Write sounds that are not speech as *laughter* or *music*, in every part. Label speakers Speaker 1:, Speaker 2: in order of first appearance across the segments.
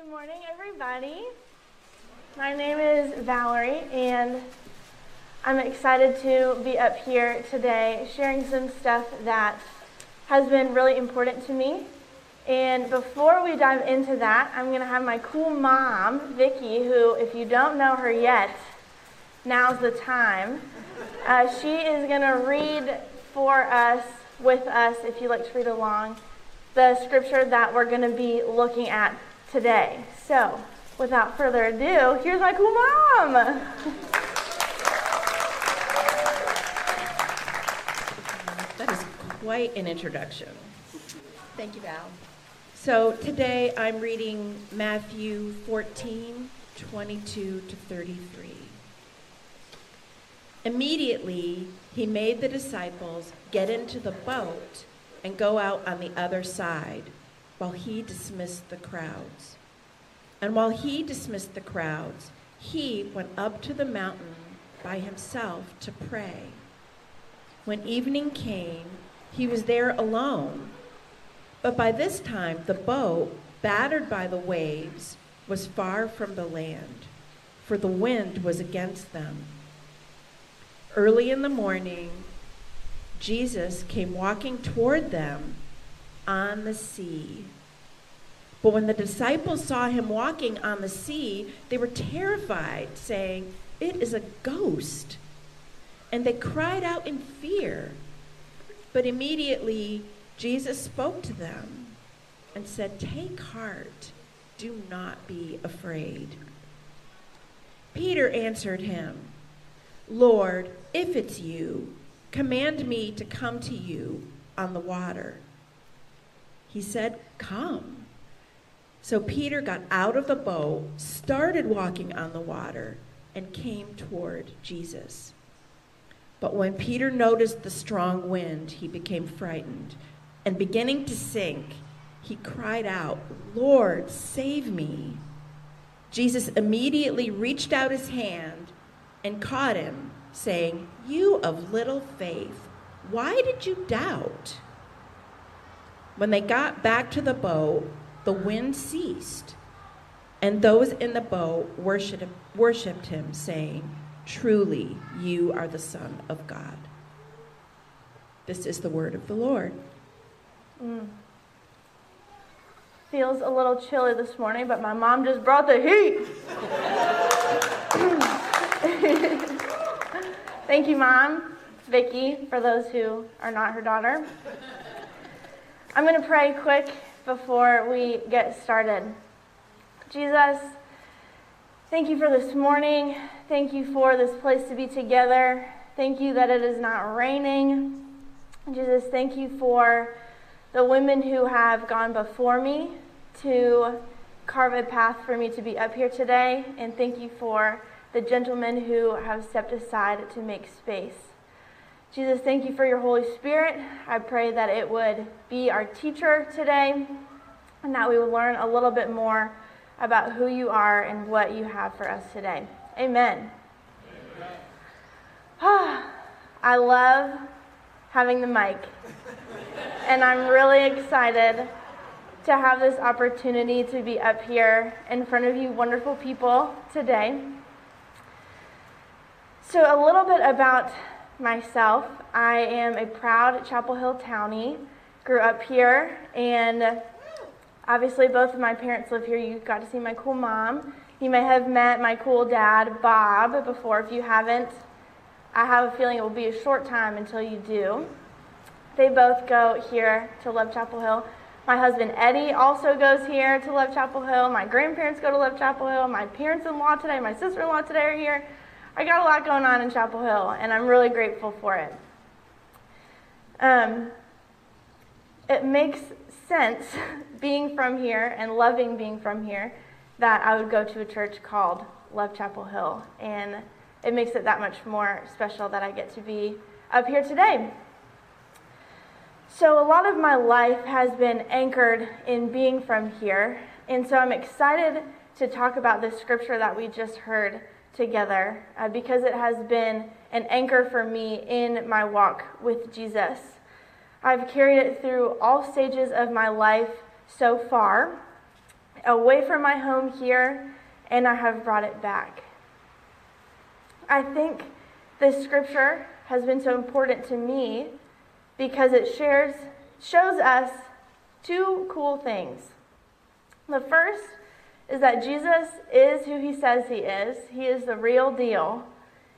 Speaker 1: Good morning, everybody. My name is Valerie, and I'm excited to be up here today sharing some stuff that has been really important to me. And before we dive into that, I'm going to have my cool mom, Vicki, who, if you don't know her yet, now's the time. Uh, she is going to read for us, with us, if you'd like to read along, the scripture that we're going to be looking at today. So, without further ado, here's my cool mom.
Speaker 2: That is quite an introduction.
Speaker 3: Thank you, Val.
Speaker 2: So today I'm reading Matthew 14, 22 to 33. Immediately, he made the disciples get into the boat and go out on the other side while he dismissed the crowds. And while he dismissed the crowds, he went up to the mountain by himself to pray. When evening came, he was there alone. But by this time, the boat, battered by the waves, was far from the land, for the wind was against them. Early in the morning, Jesus came walking toward them on the sea. But when the disciples saw him walking on the sea, they were terrified, saying, It is a ghost. And they cried out in fear. But immediately Jesus spoke to them and said, Take heart, do not be afraid. Peter answered him, Lord, if it's you, command me to come to you on the water. He said, Come. So Peter got out of the boat, started walking on the water, and came toward Jesus. But when Peter noticed the strong wind, he became frightened, and beginning to sink, he cried out, Lord, save me. Jesus immediately reached out his hand and caught him, saying, You of little faith, why did you doubt? When they got back to the boat, the wind ceased, and those in the boat worshiped, him, saying, Truly, you are the Son of God. This is the word of the Lord.
Speaker 1: Mm. Feels a little chilly this morning, but my mom just brought the heat. *laughs* Thank you, Mom, Vicki, for those who are not her daughter. I'm going to pray quick before we get started. Jesus, thank you for this morning. Thank you for this place to be together. Thank you that it is not raining. Jesus, thank you for the women who have gone before me to carve a path for me to be up here today. And thank you for the gentlemen who have stepped aside to make space. Jesus, thank you for your Holy Spirit. I pray that it would be our teacher today and that we would learn a little bit more about who you are and what you have for us today. Amen. Amen. I love having the mic, and I'm really excited to have this opportunity to be up here in front of you wonderful people today. So, a little bit about myself. I am a proud Chapel Hill Townie. Grew up here, and obviously, both of my parents live here. You got to see my cool mom. You may have met my cool dad, Bob, before. If you haven't, I have a feeling it will be a short time until you do. They both go here to Love Chapel Hill. My husband Eddie also goes here to Love Chapel Hill. My grandparents go to Love Chapel Hill. My parents in law today, my sister in law today are here. I got a lot going on in Chapel Hill, and I'm really grateful for it. Um, it makes sense, *laughs* being from here and loving being from here, that I would go to a church called Love Chapel Hill. And it makes it that much more special that I get to be up here today. So, a lot of my life has been anchored in being from here. And so, I'm excited to talk about this scripture that we just heard together uh, because it has been an anchor for me in my walk with Jesus. I've carried it through all stages of my life so far. away from my home here, and I have brought it back. I think this scripture has been so important to me because it shares shows us two cool things. The first is that Jesus is who he says he is. He is the real deal.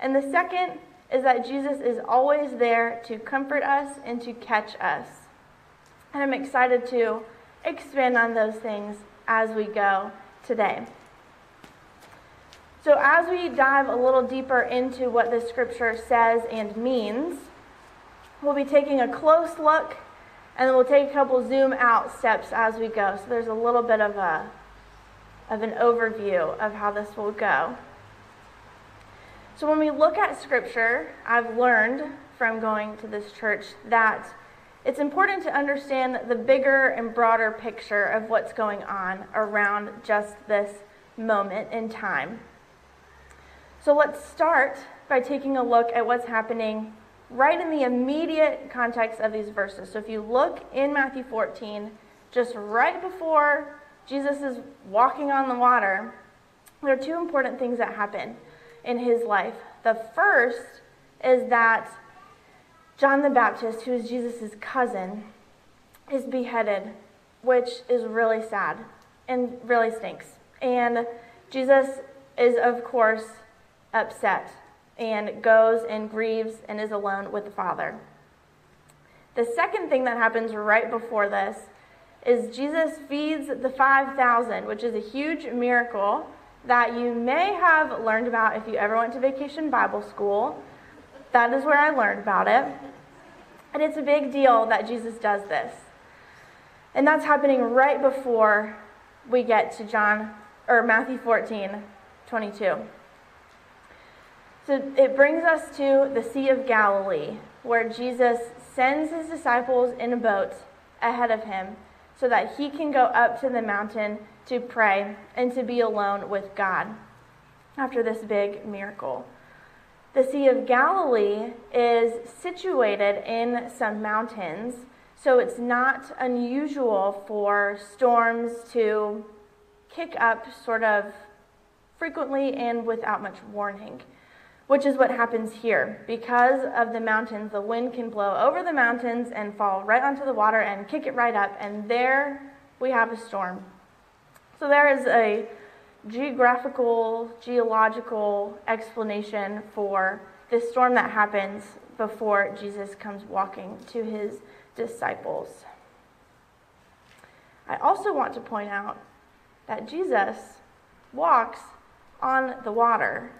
Speaker 1: And the second is that Jesus is always there to comfort us and to catch us. And I'm excited to expand on those things as we go today. So, as we dive a little deeper into what the scripture says and means, we'll be taking a close look and then we'll take a couple zoom out steps as we go. So, there's a little bit of, a, of an overview of how this will go. So, when we look at scripture, I've learned from going to this church that it's important to understand the bigger and broader picture of what's going on around just this moment in time. So let's start by taking a look at what's happening right in the immediate context of these verses. So if you look in Matthew 14, just right before Jesus is walking on the water, there are two important things that happen in his life. The first is that John the Baptist, who is Jesus' cousin, is beheaded, which is really sad and really stinks. And Jesus is, of course, upset and goes and grieves and is alone with the Father. The second thing that happens right before this is Jesus feeds the 5,000, which is a huge miracle that you may have learned about if you ever went to vacation Bible school. That is where I learned about it. And it's a big deal that Jesus does this. And that's happening right before we get to John or Matthew 14, 22. So it brings us to the Sea of Galilee, where Jesus sends his disciples in a boat ahead of him so that he can go up to the mountain to pray and to be alone with God after this big miracle. The Sea of Galilee is situated in some mountains, so it's not unusual for storms to kick up sort of frequently and without much warning, which is what happens here. Because of the mountains, the wind can blow over the mountains and fall right onto the water and kick it right up, and there we have a storm. So there is a geographical, geological explanation for this storm that happens before Jesus comes walking to his disciples. I also want to point out that Jesus walks on the water,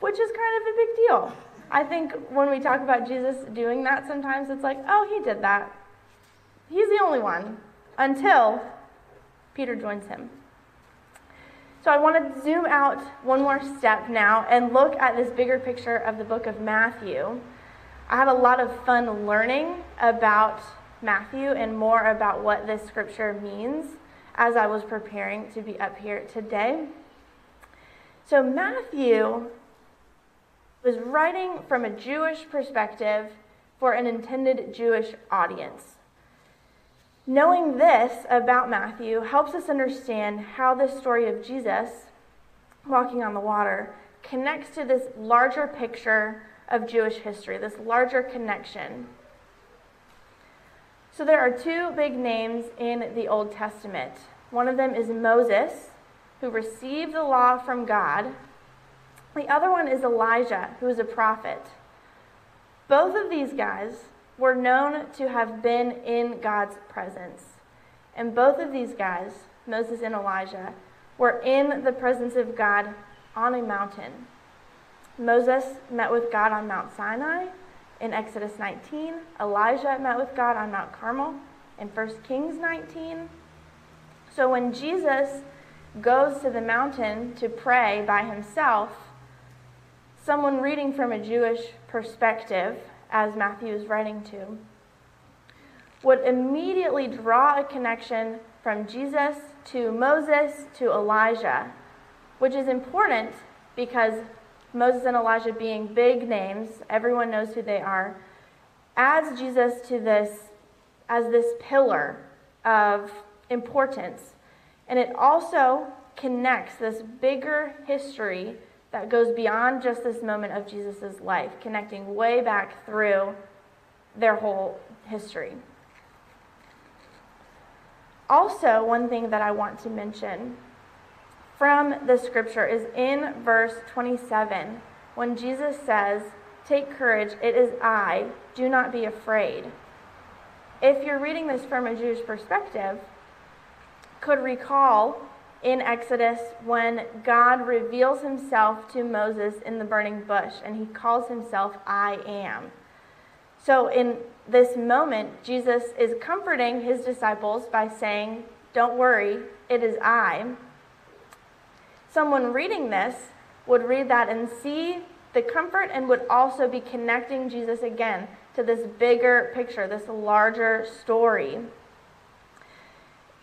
Speaker 1: which is kind of a big deal. I think when we talk about Jesus doing that, sometimes it's like, oh, he did that. He's the only one until Peter joins him. So I want to zoom out one more step now and look at this bigger picture of the book of Matthew. I had a lot of fun learning about Matthew and more about what this scripture means as I was preparing to be up here today. So, Matthew was writing from a Jewish perspective for an intended Jewish audience. Knowing this about Matthew helps us understand how the story of Jesus walking on the water connects to this larger picture of Jewish history, this larger connection. So there are two big names in the Old Testament. One of them is Moses, who received the law from God. The other one is Elijah, who is a prophet. Both of these guys were known to have been in God's presence. And both of these guys, Moses and Elijah, were in the presence of God on a mountain. Moses met with God on Mount Sinai in Exodus 19. Elijah met with God on Mount Carmel in 1 Kings 19. So when Jesus goes to the mountain to pray by himself, someone reading from a Jewish perspective as Matthew is writing to, would immediately draw a connection from Jesus to Moses to Elijah, which is important because Moses and Elijah being big names, everyone knows who they are, adds Jesus to this as this pillar of importance. And it also connects this bigger history that goes beyond just this moment of Jesus' life, connecting way back through their whole history. Also, one thing that I want to mention from the scripture is in verse 27 when Jesus says, Take courage, it is I, do not be afraid. If you're reading this from a Jewish perspective, could recall in Exodus when God reveals himself to Moses in the burning bush and he calls himself I am. So, in this moment, Jesus is comforting his disciples by saying, Don't worry, it is I. Someone reading this would read that and see the comfort and would also be connecting Jesus again to this bigger picture, this larger story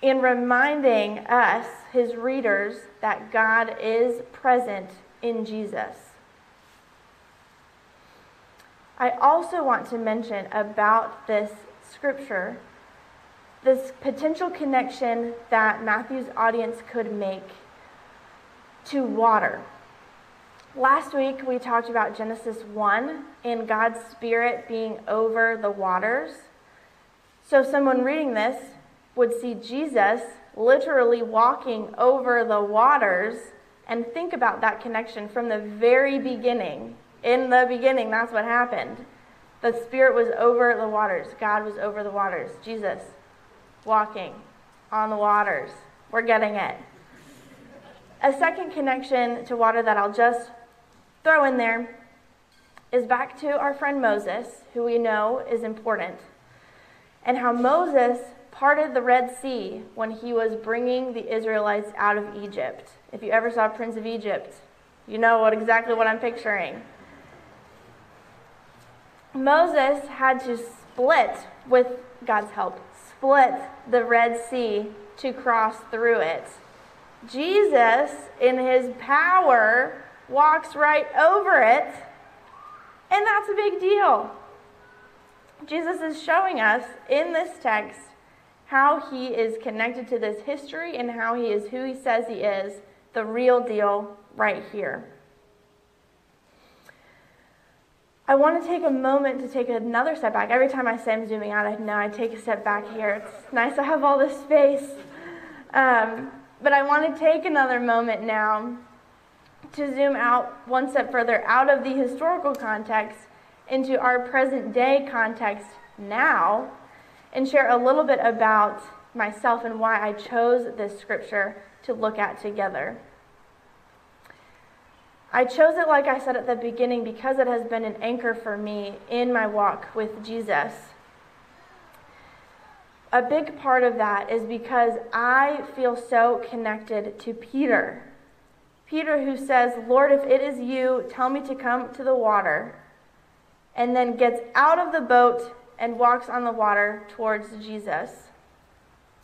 Speaker 1: in reminding us, his readers, that God is present in Jesus. I also want to mention about this scripture this potential connection that Matthew's audience could make to water. Last week we talked about Genesis 1 and God's Spirit being over the waters. So, someone reading this would see Jesus literally walking over the waters and think about that connection from the very beginning. In the beginning, that's what happened. The Spirit was over the waters, God was over the waters. Jesus walking on the waters. We're getting it. A second connection to water that I'll just throw in there is back to our friend Moses, who we know is important, and how Moses parted the Red Sea when he was bringing the Israelites out of Egypt. If you ever saw Prince of Egypt, you know what exactly what I'm picturing. Moses had to split with God's help, split the Red Sea to cross through it. Jesus, in his power, walks right over it, and that's a big deal. Jesus is showing us in this text how he is connected to this history and how he is who he says he is, the real deal right here. I want to take a moment to take another step back. Every time I say I'm zooming out, I know I take a step back here. It's nice to have all this space. Um, but I want to take another moment now to zoom out one step further out of the historical context into our present day context now and share a little bit about myself and why I chose this scripture to look at together. I chose it, like I said at the beginning, because it has been an anchor for me in my walk with Jesus. A big part of that is because I feel so connected to Peter. Peter, who says, Lord, if it is you, tell me to come to the water, and then gets out of the boat and walks on the water towards Jesus.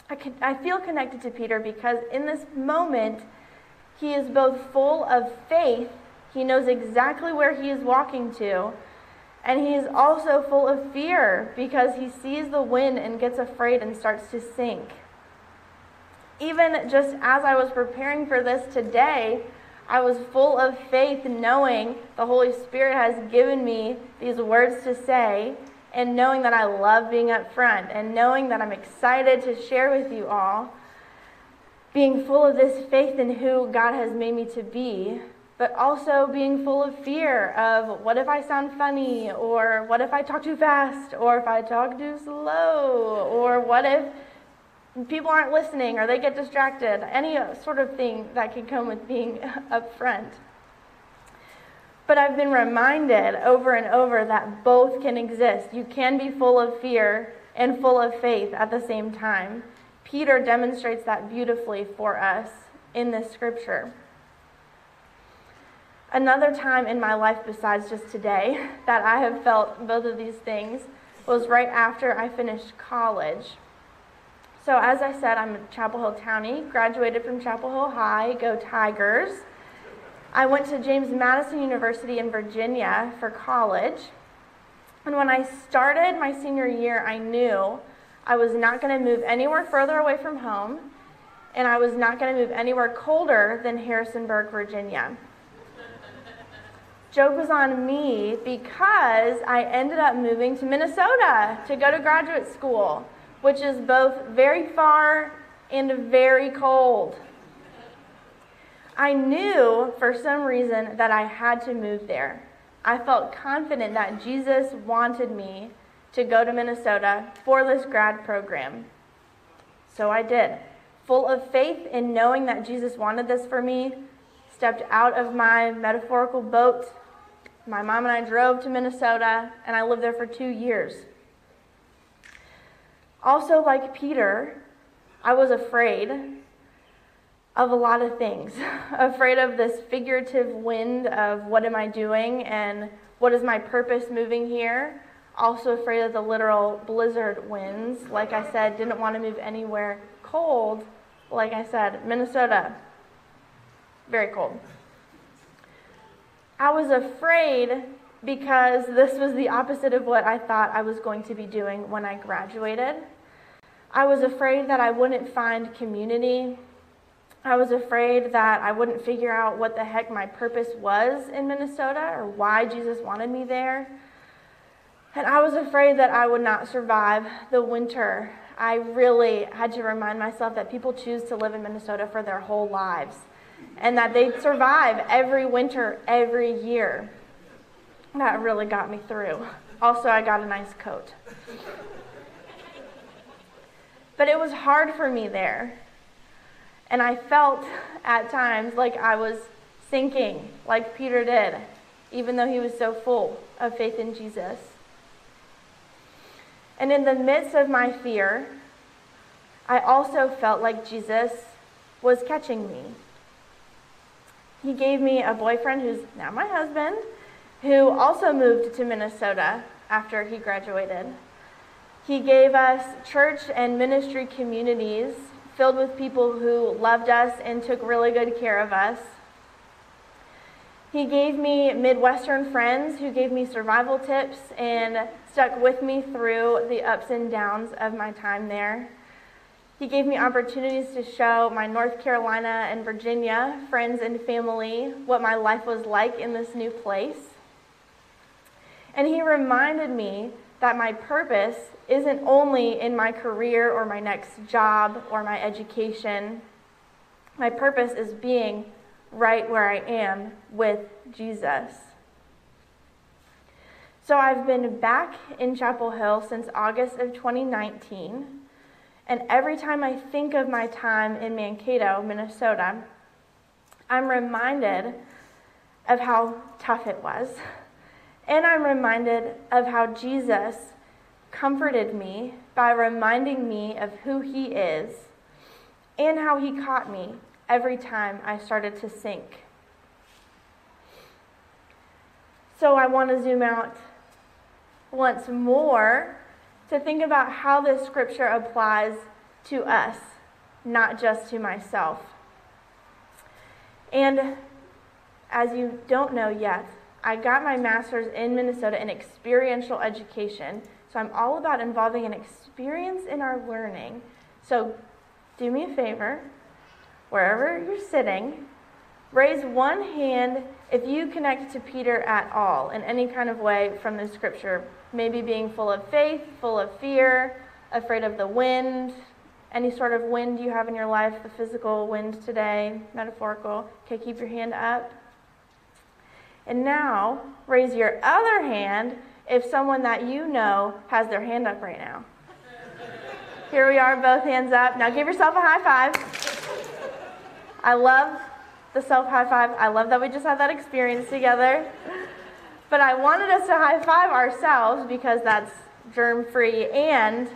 Speaker 1: I, can, I feel connected to Peter because in this moment, he is both full of faith, he knows exactly where he is walking to, and he is also full of fear because he sees the wind and gets afraid and starts to sink. Even just as I was preparing for this today, I was full of faith, knowing the Holy Spirit has given me these words to say and knowing that I love being up front and knowing that I'm excited to share with you all, being full of this faith in who God has made me to be, but also being full of fear of what if I sound funny, or what if I talk too fast, or if I talk too slow, or what if people aren't listening or they get distracted, any sort of thing that can come with being *laughs* up front. But I've been reminded over and over that both can exist. You can be full of fear and full of faith at the same time. Peter demonstrates that beautifully for us in this scripture. Another time in my life, besides just today, *laughs* that I have felt both of these things was right after I finished college. So, as I said, I'm a Chapel Hill Townie, graduated from Chapel Hill High, go Tigers. I went to James Madison University in Virginia for college. And when I started my senior year, I knew I was not going to move anywhere further away from home and I was not going to move anywhere colder than Harrisonburg, Virginia. Joke was on me because I ended up moving to Minnesota to go to graduate school, which is both very far and very cold. I knew for some reason that I had to move there. I felt confident that Jesus wanted me to go to Minnesota for this grad program. So I did. Full of faith in knowing that Jesus wanted this for me, stepped out of my metaphorical boat. My mom and I drove to Minnesota, and I lived there for two years. Also, like Peter, I was afraid of a lot of things. *laughs* afraid of this figurative wind of what am I doing and what is my purpose moving here. Also afraid of the literal blizzard winds. Like I said, didn't want to move anywhere cold. Like I said, Minnesota, very cold. I was afraid because this was the opposite of what I thought I was going to be doing when I graduated. I was afraid that I wouldn't find community I was afraid that I wouldn't figure out what the heck my purpose was in Minnesota or why Jesus wanted me there. And I was afraid that I would not survive the winter. I really had to remind myself that people choose to live in Minnesota for their whole lives and that they survive every winter, every year. That really got me through. Also, I got a nice coat. But it was hard for me there. And I felt at times like I was sinking, like Peter did, even though he was so full of faith in Jesus. And in the midst of my fear, I also felt like Jesus was catching me. He gave me a boyfriend who's now my husband, who also moved to Minnesota after he graduated. He gave us church and ministry communities filled with people who loved us and took really good care of us. He gave me Midwestern friends who gave me survival tips and stuck with me through the ups and downs of my time there. He gave me opportunities to show my North Carolina and Virginia friends and family what my life was like in this new place. And he reminded me that my purpose isn't only in my career or my next job or my education. My purpose is being right where I am with Jesus. So I've been back in Chapel Hill since August of 2019. And every time I think of my time in Mankato, Minnesota, I'm reminded of how tough it was and I'm reminded of how Jesus comforted me by reminding me of who he is and how he caught me every time I started to sink. So I want to zoom out once more to think about how this scripture applies to us, not just to myself. And as you don't know yet, I got my master's in Minnesota in experiential education. So I'm all about involving an experience in our learning. So do me a favor, wherever you're sitting, raise one hand if you connect to Peter at all in any kind of way from the scripture. Maybe being full of faith, full of fear, afraid of the wind, any sort of wind you have in your life, the physical wind today, metaphorical. Okay, keep your hand up. And now, raise your other hand if someone that you know has their hand up right now. Here we are, both hands up. Now give yourself a high five. I love the self high five. I love that we just had that experience together. But I wanted us to high five ourselves because that's germ free and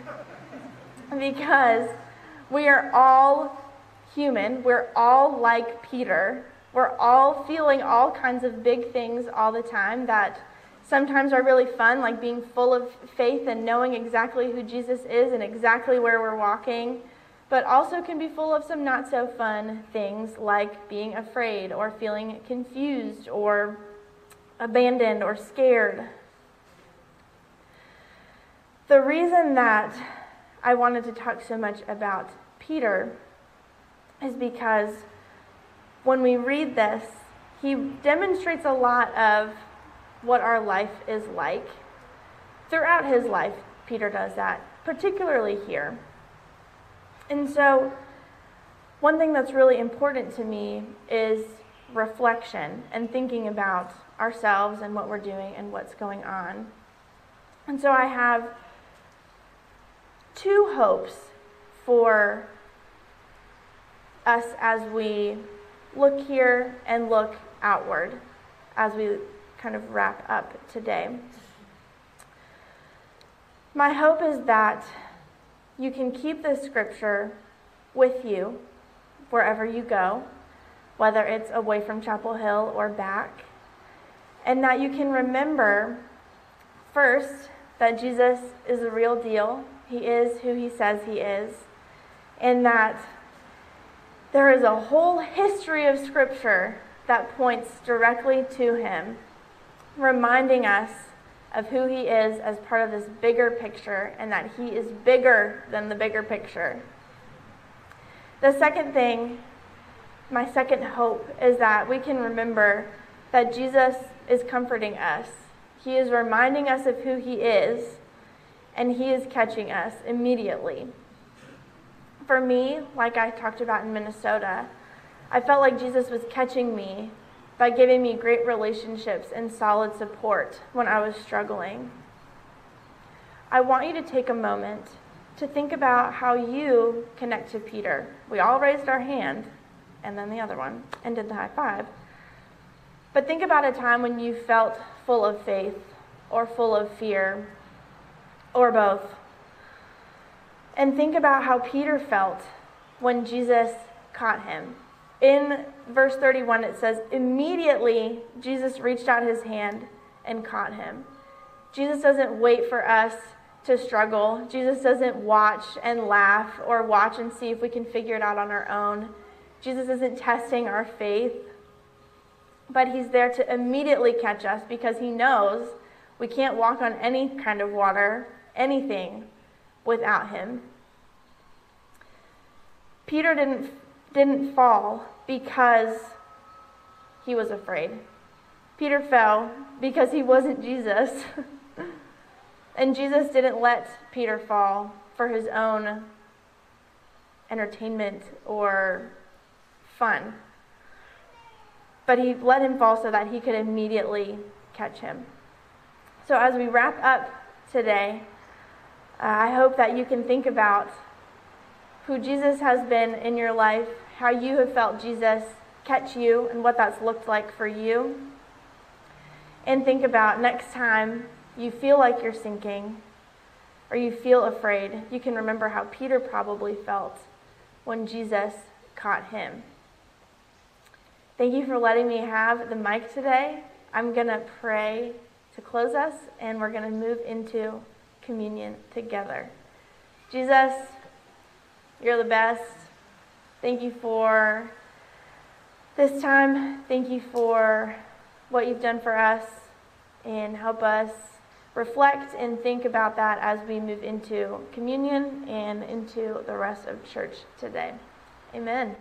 Speaker 1: because we are all human. We're all like Peter. We're all feeling all kinds of big things all the time that sometimes are really fun, like being full of faith and knowing exactly who Jesus is and exactly where we're walking, but also can be full of some not so fun things like being afraid or feeling confused or abandoned or scared. The reason that I wanted to talk so much about Peter is because when we read this, he demonstrates a lot of what our life is like. Throughout his life, Peter does that, particularly here. And so, one thing that's really important to me is reflection and thinking about ourselves and what we're doing and what's going on. And so, I have two hopes for us as we look here and look outward as we kind of wrap up today. My hope is that you can keep this scripture with you wherever you go, whether it's away from Chapel Hill or back, and that you can remember first that Jesus is the real deal. He is who he says he is, and that there is a whole history of Scripture that points directly to him, reminding us of who he is as part of this bigger picture and that he is bigger than the bigger picture. The second thing, my second hope, is that we can remember that Jesus is comforting us. He is reminding us of who he is, and he is catching us immediately. For me, like I talked about in Minnesota, I felt like Jesus was catching me by giving me great relationships and solid support when I was struggling. I want you to take a moment to think about how you connect to Peter. We all raised our hand, and then the other one, and did the high five. But think about a time when you felt full of faith, or full of fear, or both. And think about how Peter felt when Jesus caught him in verse 31, it says, Immediately Jesus reached out his hand and caught him. Jesus doesn't wait for us to struggle. Jesus doesn't watch and laugh or watch and see if we can figure it out on our own. Jesus isn't testing our faith, but he's there to immediately catch us because he knows we can't walk on any kind of water, anything, without him. Peter didn't didn't fall because he was afraid. Peter fell because he wasn't Jesus. *laughs* and Jesus didn't let Peter fall for his own entertainment or fun. But he let him fall so that he could immediately catch him. So, as we wrap up today, Uh, I hope that you can think about who Jesus has been in your life how you have felt Jesus catch you and what that's looked like for you. And think about next time you feel like you're sinking or you feel afraid, you can remember how Peter probably felt when Jesus caught him. Thank you for letting me have the mic today. I'm going to pray to close us, and we're going to move into communion together. Jesus, you're the best. Thank you for this time. Thank you for what you've done for us and help us reflect and think about that as we move into communion and into the rest of church today. Amen.